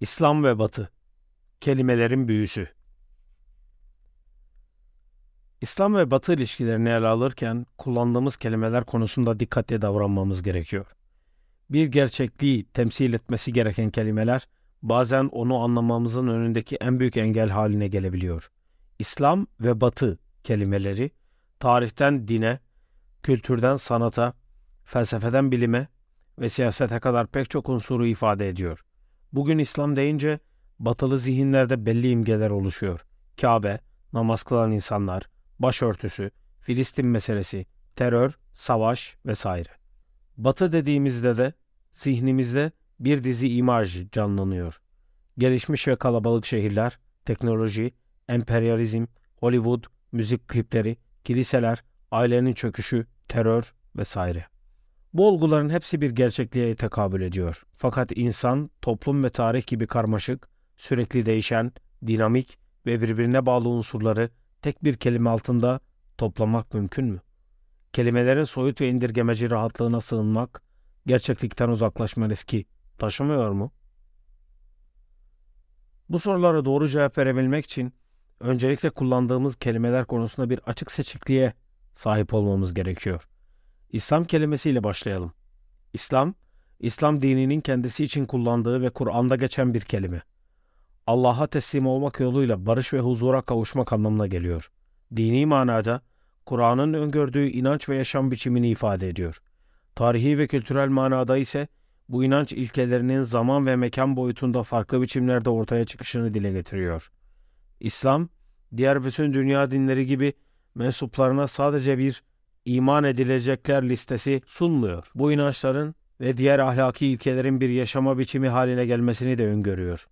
İslam ve Batı Kelimelerin Büyüsü İslam ve Batı ilişkilerini ele alırken kullandığımız kelimeler konusunda dikkatli davranmamız gerekiyor. Bir gerçekliği temsil etmesi gereken kelimeler bazen onu anlamamızın önündeki en büyük engel haline gelebiliyor. İslam ve Batı kelimeleri tarihten dine, kültürden sanata, felsefeden bilime ve siyasete kadar pek çok unsuru ifade ediyor. Bugün İslam deyince batılı zihinlerde belli imgeler oluşuyor. Kabe, namaz kılan insanlar, başörtüsü, Filistin meselesi, terör, savaş vesaire. Batı dediğimizde de zihnimizde bir dizi imaj canlanıyor. Gelişmiş ve kalabalık şehirler, teknoloji, emperyalizm, Hollywood, müzik klipleri, kiliseler, ailenin çöküşü, terör vesaire. Bu olguların hepsi bir gerçekliğe tekabül ediyor. Fakat insan, toplum ve tarih gibi karmaşık, sürekli değişen, dinamik ve birbirine bağlı unsurları tek bir kelime altında toplamak mümkün mü? Kelimelerin soyut ve indirgemeci rahatlığına sığınmak, gerçeklikten uzaklaşma riski taşımıyor mu? Bu sorulara doğru cevap verebilmek için öncelikle kullandığımız kelimeler konusunda bir açık seçikliğe sahip olmamız gerekiyor. İslam kelimesiyle başlayalım. İslam, İslam dininin kendisi için kullandığı ve Kur'an'da geçen bir kelime. Allah'a teslim olmak yoluyla barış ve huzura kavuşmak anlamına geliyor. Dini manada Kur'an'ın öngördüğü inanç ve yaşam biçimini ifade ediyor. Tarihi ve kültürel manada ise bu inanç ilkelerinin zaman ve mekan boyutunda farklı biçimlerde ortaya çıkışını dile getiriyor. İslam, diğer bütün dünya dinleri gibi mensuplarına sadece bir iman edilecekler listesi sunmuyor. Bu inançların ve diğer ahlaki ilkelerin bir yaşama biçimi haline gelmesini de öngörüyor.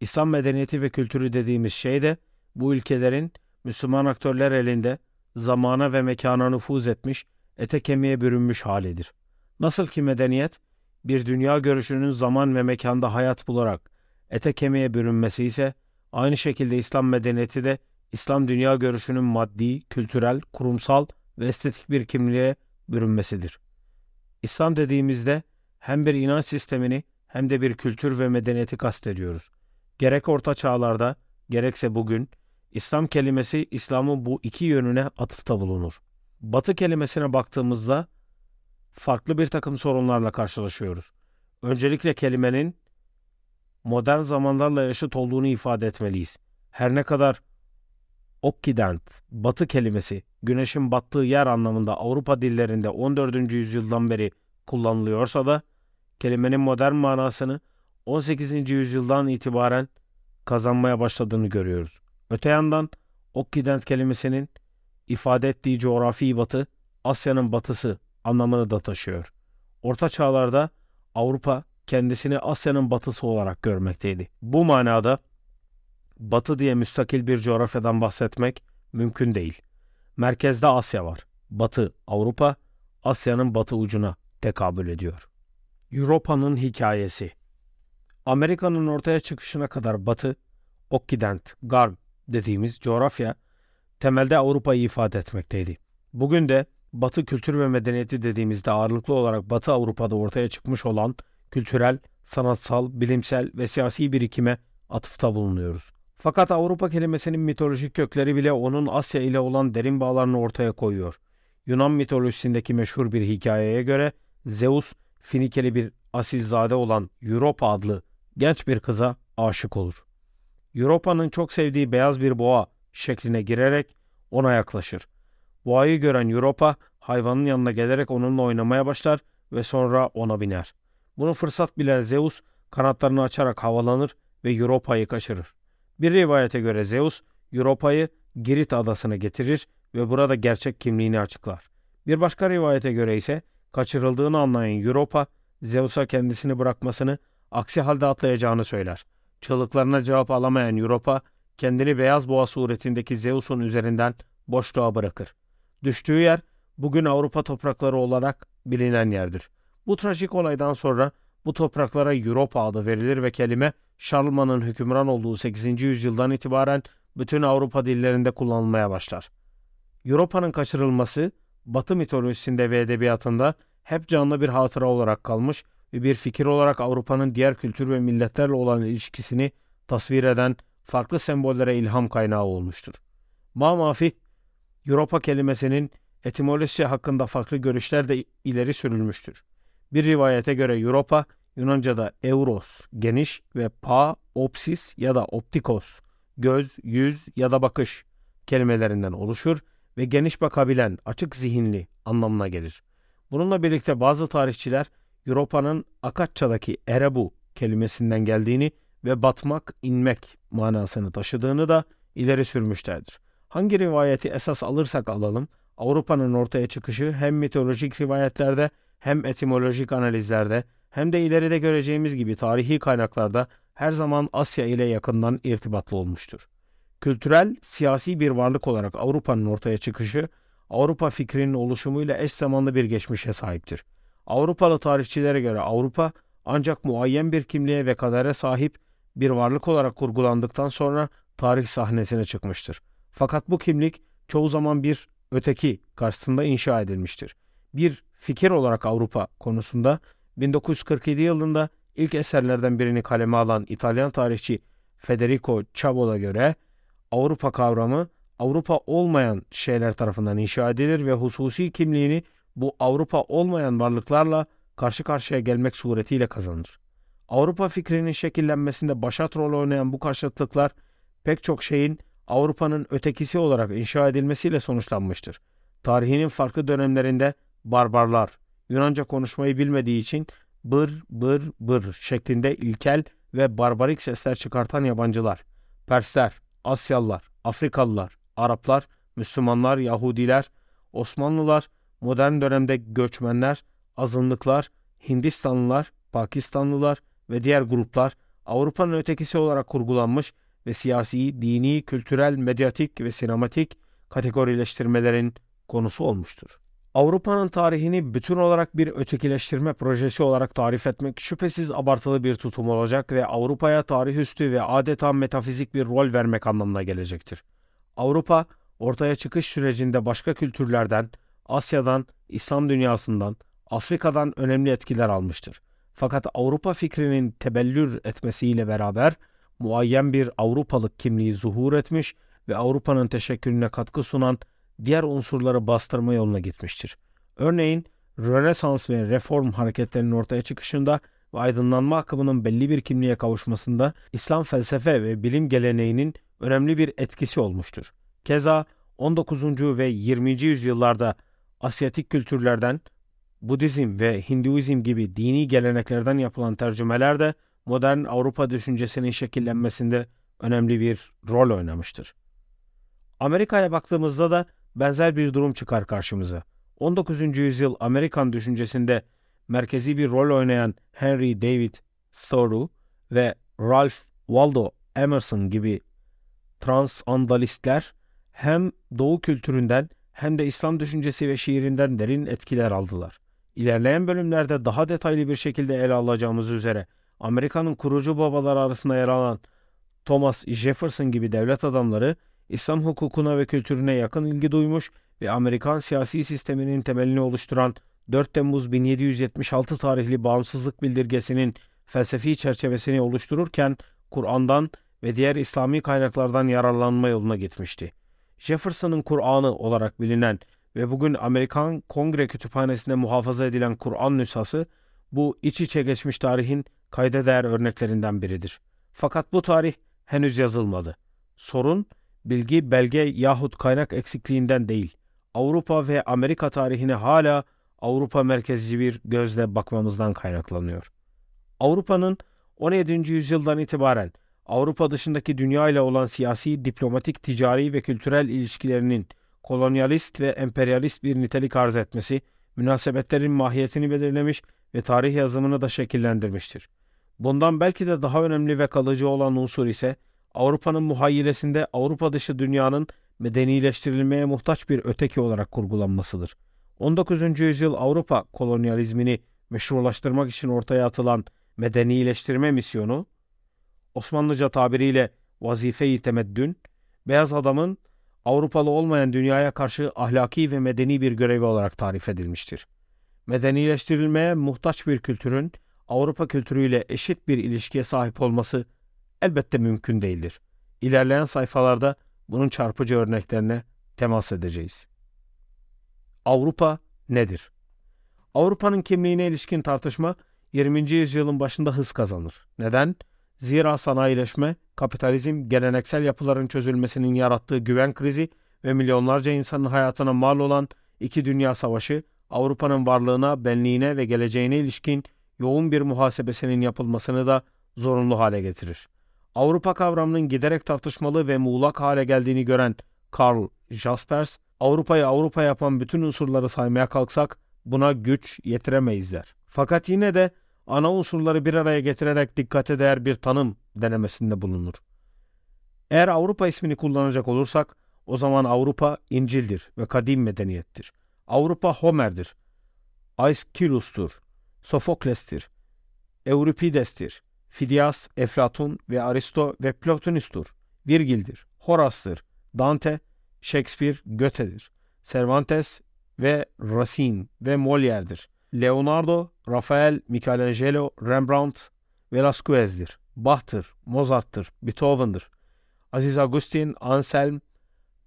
İslam medeniyeti ve kültürü dediğimiz şey de bu ülkelerin Müslüman aktörler elinde zamana ve mekana nüfuz etmiş, ete kemiğe bürünmüş halidir. Nasıl ki medeniyet bir dünya görüşünün zaman ve mekanda hayat bularak ete kemiğe bürünmesi ise aynı şekilde İslam medeniyeti de İslam dünya görüşünün maddi, kültürel, kurumsal ve estetik bir kimliğe bürünmesidir. İslam dediğimizde hem bir inanç sistemini hem de bir kültür ve medeniyeti kastediyoruz. Gerek orta çağlarda gerekse bugün İslam kelimesi İslam'ın bu iki yönüne atıfta bulunur. Batı kelimesine baktığımızda farklı bir takım sorunlarla karşılaşıyoruz. Öncelikle kelimenin modern zamanlarla yaşıt olduğunu ifade etmeliyiz. Her ne kadar Okcident, batı kelimesi güneşin battığı yer anlamında Avrupa dillerinde 14. yüzyıldan beri kullanılıyorsa da kelimenin modern manasını 18. yüzyıldan itibaren kazanmaya başladığını görüyoruz. Öte yandan Okcident kelimesinin ifade ettiği coğrafi batı, Asya'nın batısı anlamını da taşıyor. Orta çağlarda Avrupa kendisini Asya'nın batısı olarak görmekteydi. Bu manada batı diye müstakil bir coğrafyadan bahsetmek mümkün değil. Merkezde Asya var. Batı Avrupa, Asya'nın batı ucuna tekabül ediyor. Avrupa'nın hikayesi Amerika'nın ortaya çıkışına kadar batı, Okcident, Garb dediğimiz coğrafya temelde Avrupa'yı ifade etmekteydi. Bugün de Batı kültür ve medeniyeti dediğimizde ağırlıklı olarak Batı Avrupa'da ortaya çıkmış olan kültürel, sanatsal, bilimsel ve siyasi birikime atıfta bulunuyoruz. Fakat Avrupa kelimesinin mitolojik kökleri bile onun Asya ile olan derin bağlarını ortaya koyuyor. Yunan mitolojisindeki meşhur bir hikayeye göre Zeus, Finikeli bir asilzade olan Europa adlı genç bir kıza aşık olur. Europa'nın çok sevdiği beyaz bir boğa şekline girerek ona yaklaşır. Boğayı gören Europa hayvanın yanına gelerek onunla oynamaya başlar ve sonra ona biner. Bunu fırsat bilen Zeus kanatlarını açarak havalanır ve Europa'yı kaçırır. Bir rivayete göre Zeus, Europa'yı Girit adasına getirir ve burada gerçek kimliğini açıklar. Bir başka rivayete göre ise kaçırıldığını anlayan Europa, Zeus'a kendisini bırakmasını, aksi halde atlayacağını söyler. Çığlıklarına cevap alamayan Europa, kendini beyaz boğa suretindeki Zeus'un üzerinden boşluğa bırakır. Düştüğü yer, bugün Avrupa toprakları olarak bilinen yerdir. Bu trajik olaydan sonra bu topraklara Europa adı verilir ve kelime Şarlman'ın hükümran olduğu 8. yüzyıldan itibaren bütün Avrupa dillerinde kullanılmaya başlar. Europa'nın kaçırılması Batı mitolojisinde ve edebiyatında hep canlı bir hatıra olarak kalmış ve bir fikir olarak Avrupa'nın diğer kültür ve milletlerle olan ilişkisini tasvir eden farklı sembollere ilham kaynağı olmuştur. Ma mafi, Europa kelimesinin etimolojisi hakkında farklı görüşler de ileri sürülmüştür. Bir rivayete göre Europa, Yunanca'da euros, geniş ve pa, opsis ya da optikos, göz, yüz ya da bakış kelimelerinden oluşur ve geniş bakabilen, açık zihinli anlamına gelir. Bununla birlikte bazı tarihçiler Europa'nın Akatça'daki erebu kelimesinden geldiğini ve batmak, inmek manasını taşıdığını da ileri sürmüşlerdir. Hangi rivayeti esas alırsak alalım, Avrupa'nın ortaya çıkışı hem mitolojik rivayetlerde hem etimolojik analizlerde hem de ileride göreceğimiz gibi tarihi kaynaklarda her zaman Asya ile yakından irtibatlı olmuştur. Kültürel, siyasi bir varlık olarak Avrupa'nın ortaya çıkışı, Avrupa fikrinin oluşumuyla eş zamanlı bir geçmişe sahiptir. Avrupalı tarihçilere göre Avrupa ancak muayyen bir kimliğe ve kadere sahip bir varlık olarak kurgulandıktan sonra tarih sahnesine çıkmıştır. Fakat bu kimlik çoğu zaman bir öteki karşısında inşa edilmiştir. Bir fikir olarak Avrupa konusunda 1947 yılında ilk eserlerden birini kaleme alan İtalyan tarihçi Federico Chabot'a göre Avrupa kavramı Avrupa olmayan şeyler tarafından inşa edilir ve hususi kimliğini bu Avrupa olmayan varlıklarla karşı karşıya gelmek suretiyle kazanır. Avrupa fikrinin şekillenmesinde başat rol oynayan bu karşıtlıklar pek çok şeyin Avrupa'nın ötekisi olarak inşa edilmesiyle sonuçlanmıştır. Tarihinin farklı dönemlerinde barbarlar, Yunanca konuşmayı bilmediği için bır bır bır şeklinde ilkel ve barbarik sesler çıkartan yabancılar, Persler, Asyalılar, Afrikalılar, Araplar, Müslümanlar, Yahudiler, Osmanlılar, modern dönemde göçmenler, azınlıklar, Hindistanlılar, Pakistanlılar ve diğer gruplar Avrupa'nın ötekisi olarak kurgulanmış ve siyasi, dini, kültürel, medyatik ve sinematik kategorileştirmelerin konusu olmuştur. Avrupa'nın tarihini bütün olarak bir ötekileştirme projesi olarak tarif etmek şüphesiz abartılı bir tutum olacak ve Avrupa'ya tarih üstü ve adeta metafizik bir rol vermek anlamına gelecektir. Avrupa, ortaya çıkış sürecinde başka kültürlerden, Asya'dan, İslam dünyasından, Afrika'dan önemli etkiler almıştır. Fakat Avrupa fikrinin tebellür etmesiyle beraber muayyen bir Avrupalık kimliği zuhur etmiş ve Avrupa'nın teşekkürüne katkı sunan diğer unsurları bastırma yoluna gitmiştir. Örneğin Rönesans ve Reform hareketlerinin ortaya çıkışında ve aydınlanma akımının belli bir kimliğe kavuşmasında İslam felsefe ve bilim geleneğinin önemli bir etkisi olmuştur. Keza 19. ve 20. yüzyıllarda Asyatik kültürlerden Budizm ve Hinduizm gibi dini geleneklerden yapılan tercümeler de modern Avrupa düşüncesinin şekillenmesinde önemli bir rol oynamıştır. Amerika'ya baktığımızda da benzer bir durum çıkar karşımıza. 19. yüzyıl Amerikan düşüncesinde merkezi bir rol oynayan Henry David Thoreau ve Ralph Waldo Emerson gibi transandalistler hem Doğu kültüründen hem de İslam düşüncesi ve şiirinden derin etkiler aldılar. İlerleyen bölümlerde daha detaylı bir şekilde ele alacağımız üzere Amerika'nın kurucu babaları arasında yer alan Thomas Jefferson gibi devlet adamları İslam hukukuna ve kültürüne yakın ilgi duymuş ve Amerikan siyasi sisteminin temelini oluşturan 4 Temmuz 1776 tarihli bağımsızlık bildirgesinin felsefi çerçevesini oluştururken Kur'an'dan ve diğer İslami kaynaklardan yararlanma yoluna gitmişti. Jefferson'ın Kur'an'ı olarak bilinen ve bugün Amerikan Kongre Kütüphanesi'nde muhafaza edilen Kur'an nüshası bu iç içe geçmiş tarihin kayda değer örneklerinden biridir. Fakat bu tarih henüz yazılmadı. Sorun bilgi, belge yahut kaynak eksikliğinden değil. Avrupa ve Amerika tarihine hala Avrupa merkezci bir gözle bakmamızdan kaynaklanıyor. Avrupa'nın 17. yüzyıldan itibaren Avrupa dışındaki dünya ile olan siyasi, diplomatik, ticari ve kültürel ilişkilerinin kolonyalist ve emperyalist bir nitelik arz etmesi, münasebetlerin mahiyetini belirlemiş ve tarih yazımını da şekillendirmiştir. Bundan belki de daha önemli ve kalıcı olan unsur ise Avrupa'nın muhayyilesinde Avrupa dışı dünyanın medenileştirilmeye muhtaç bir öteki olarak kurgulanmasıdır. 19. yüzyıl Avrupa kolonyalizmini meşrulaştırmak için ortaya atılan medenileştirme misyonu, Osmanlıca tabiriyle vazife-i temeddün, beyaz adamın Avrupalı olmayan dünyaya karşı ahlaki ve medeni bir görevi olarak tarif edilmiştir. Medenileştirilmeye muhtaç bir kültürün Avrupa kültürüyle eşit bir ilişkiye sahip olması elbette mümkün değildir. İlerleyen sayfalarda bunun çarpıcı örneklerine temas edeceğiz. Avrupa nedir? Avrupa'nın kimliğine ilişkin tartışma 20. yüzyılın başında hız kazanır. Neden? Zira sanayileşme, kapitalizm, geleneksel yapıların çözülmesinin yarattığı güven krizi ve milyonlarca insanın hayatına mal olan iki dünya savaşı, Avrupa'nın varlığına, benliğine ve geleceğine ilişkin yoğun bir muhasebesinin yapılmasını da zorunlu hale getirir. Avrupa kavramının giderek tartışmalı ve muğlak hale geldiğini gören Karl Jaspers, Avrupa'yı Avrupa yapan bütün unsurları saymaya kalksak buna güç yetiremeyiz der. Fakat yine de ana unsurları bir araya getirerek dikkate değer bir tanım denemesinde bulunur. Eğer Avrupa ismini kullanacak olursak o zaman Avrupa İncil'dir ve kadim medeniyettir. Avrupa Homer'dir, Aeschylus'tur, Sofokles'tir, Euripides'tir, Fidias, Eflatun ve Aristo ve Plotinus'tur, Virgil'dir, Horas'tır, Dante, Shakespeare, Goethe'dir, Cervantes ve Racine ve Molière'dir. Leonardo, Rafael, Michelangelo, Rembrandt, Velázquez'dir. Bach'tır, Mozart'tır, Beethoven'dır. Aziz Agustin, Anselm,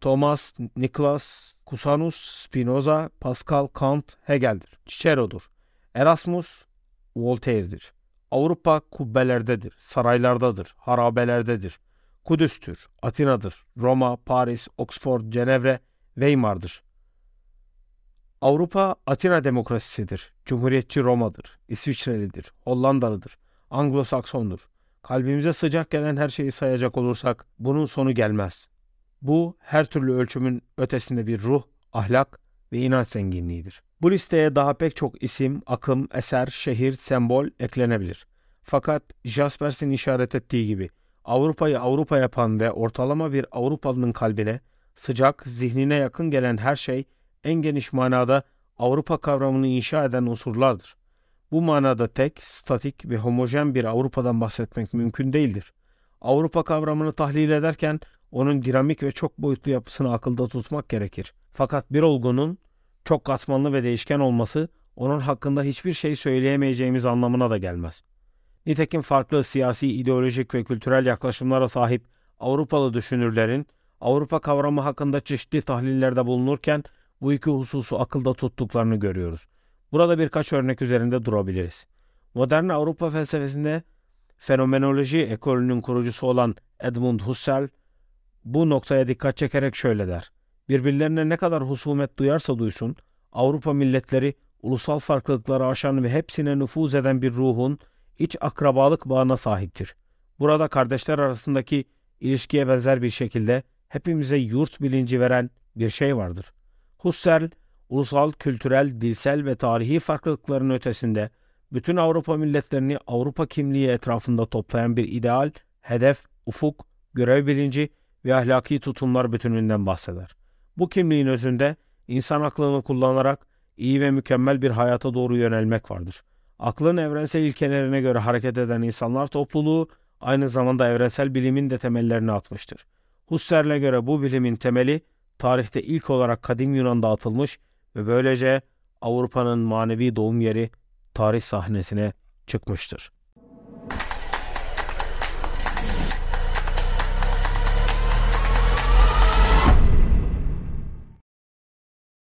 Thomas, Niklas, Cusanus, Spinoza, Pascal, Kant, Hegel'dir. Cicero'dur. Erasmus, Voltaire'dir. Avrupa kubbelerdedir, saraylardadır, harabelerdedir. Kudüs'tür, Atina'dır, Roma, Paris, Oxford, Cenevre, Weimar'dır. Avrupa Atina demokrasisidir. Cumhuriyetçi Roma'dır. İsviçrelidir. Hollandalıdır. Anglo-Saksondur. Kalbimize sıcak gelen her şeyi sayacak olursak bunun sonu gelmez. Bu her türlü ölçümün ötesinde bir ruh, ahlak ve inanç zenginliğidir. Bu listeye daha pek çok isim, akım, eser, şehir, sembol eklenebilir. Fakat Jaspers'in işaret ettiği gibi Avrupa'yı Avrupa yapan ve ortalama bir Avrupalı'nın kalbine sıcak, zihnine yakın gelen her şey en geniş manada Avrupa kavramını inşa eden unsurlardır. Bu manada tek, statik ve homojen bir Avrupa'dan bahsetmek mümkün değildir. Avrupa kavramını tahlil ederken onun dinamik ve çok boyutlu yapısını akılda tutmak gerekir. Fakat bir olgunun çok katmanlı ve değişken olması onun hakkında hiçbir şey söyleyemeyeceğimiz anlamına da gelmez. Nitekim farklı siyasi, ideolojik ve kültürel yaklaşımlara sahip Avrupalı düşünürlerin Avrupa kavramı hakkında çeşitli tahlillerde bulunurken bu iki hususu akılda tuttuklarını görüyoruz. Burada birkaç örnek üzerinde durabiliriz. Modern Avrupa felsefesinde fenomenoloji ekolünün kurucusu olan Edmund Husserl bu noktaya dikkat çekerek şöyle der. Birbirlerine ne kadar husumet duyarsa duysun, Avrupa milletleri ulusal farklılıkları aşan ve hepsine nüfuz eden bir ruhun iç akrabalık bağına sahiptir. Burada kardeşler arasındaki ilişkiye benzer bir şekilde hepimize yurt bilinci veren bir şey vardır. Husserl, ulusal, kültürel, dilsel ve tarihi farklılıkların ötesinde bütün Avrupa milletlerini Avrupa kimliği etrafında toplayan bir ideal, hedef, ufuk, görev bilinci ve ahlaki tutumlar bütününden bahseder. Bu kimliğin özünde insan aklını kullanarak iyi ve mükemmel bir hayata doğru yönelmek vardır. Aklın evrensel ilkelerine göre hareket eden insanlar topluluğu aynı zamanda evrensel bilimin de temellerini atmıştır. Husserl'e göre bu bilimin temeli tarihte ilk olarak kadim Yunan'da atılmış ve böylece Avrupa'nın manevi doğum yeri tarih sahnesine çıkmıştır.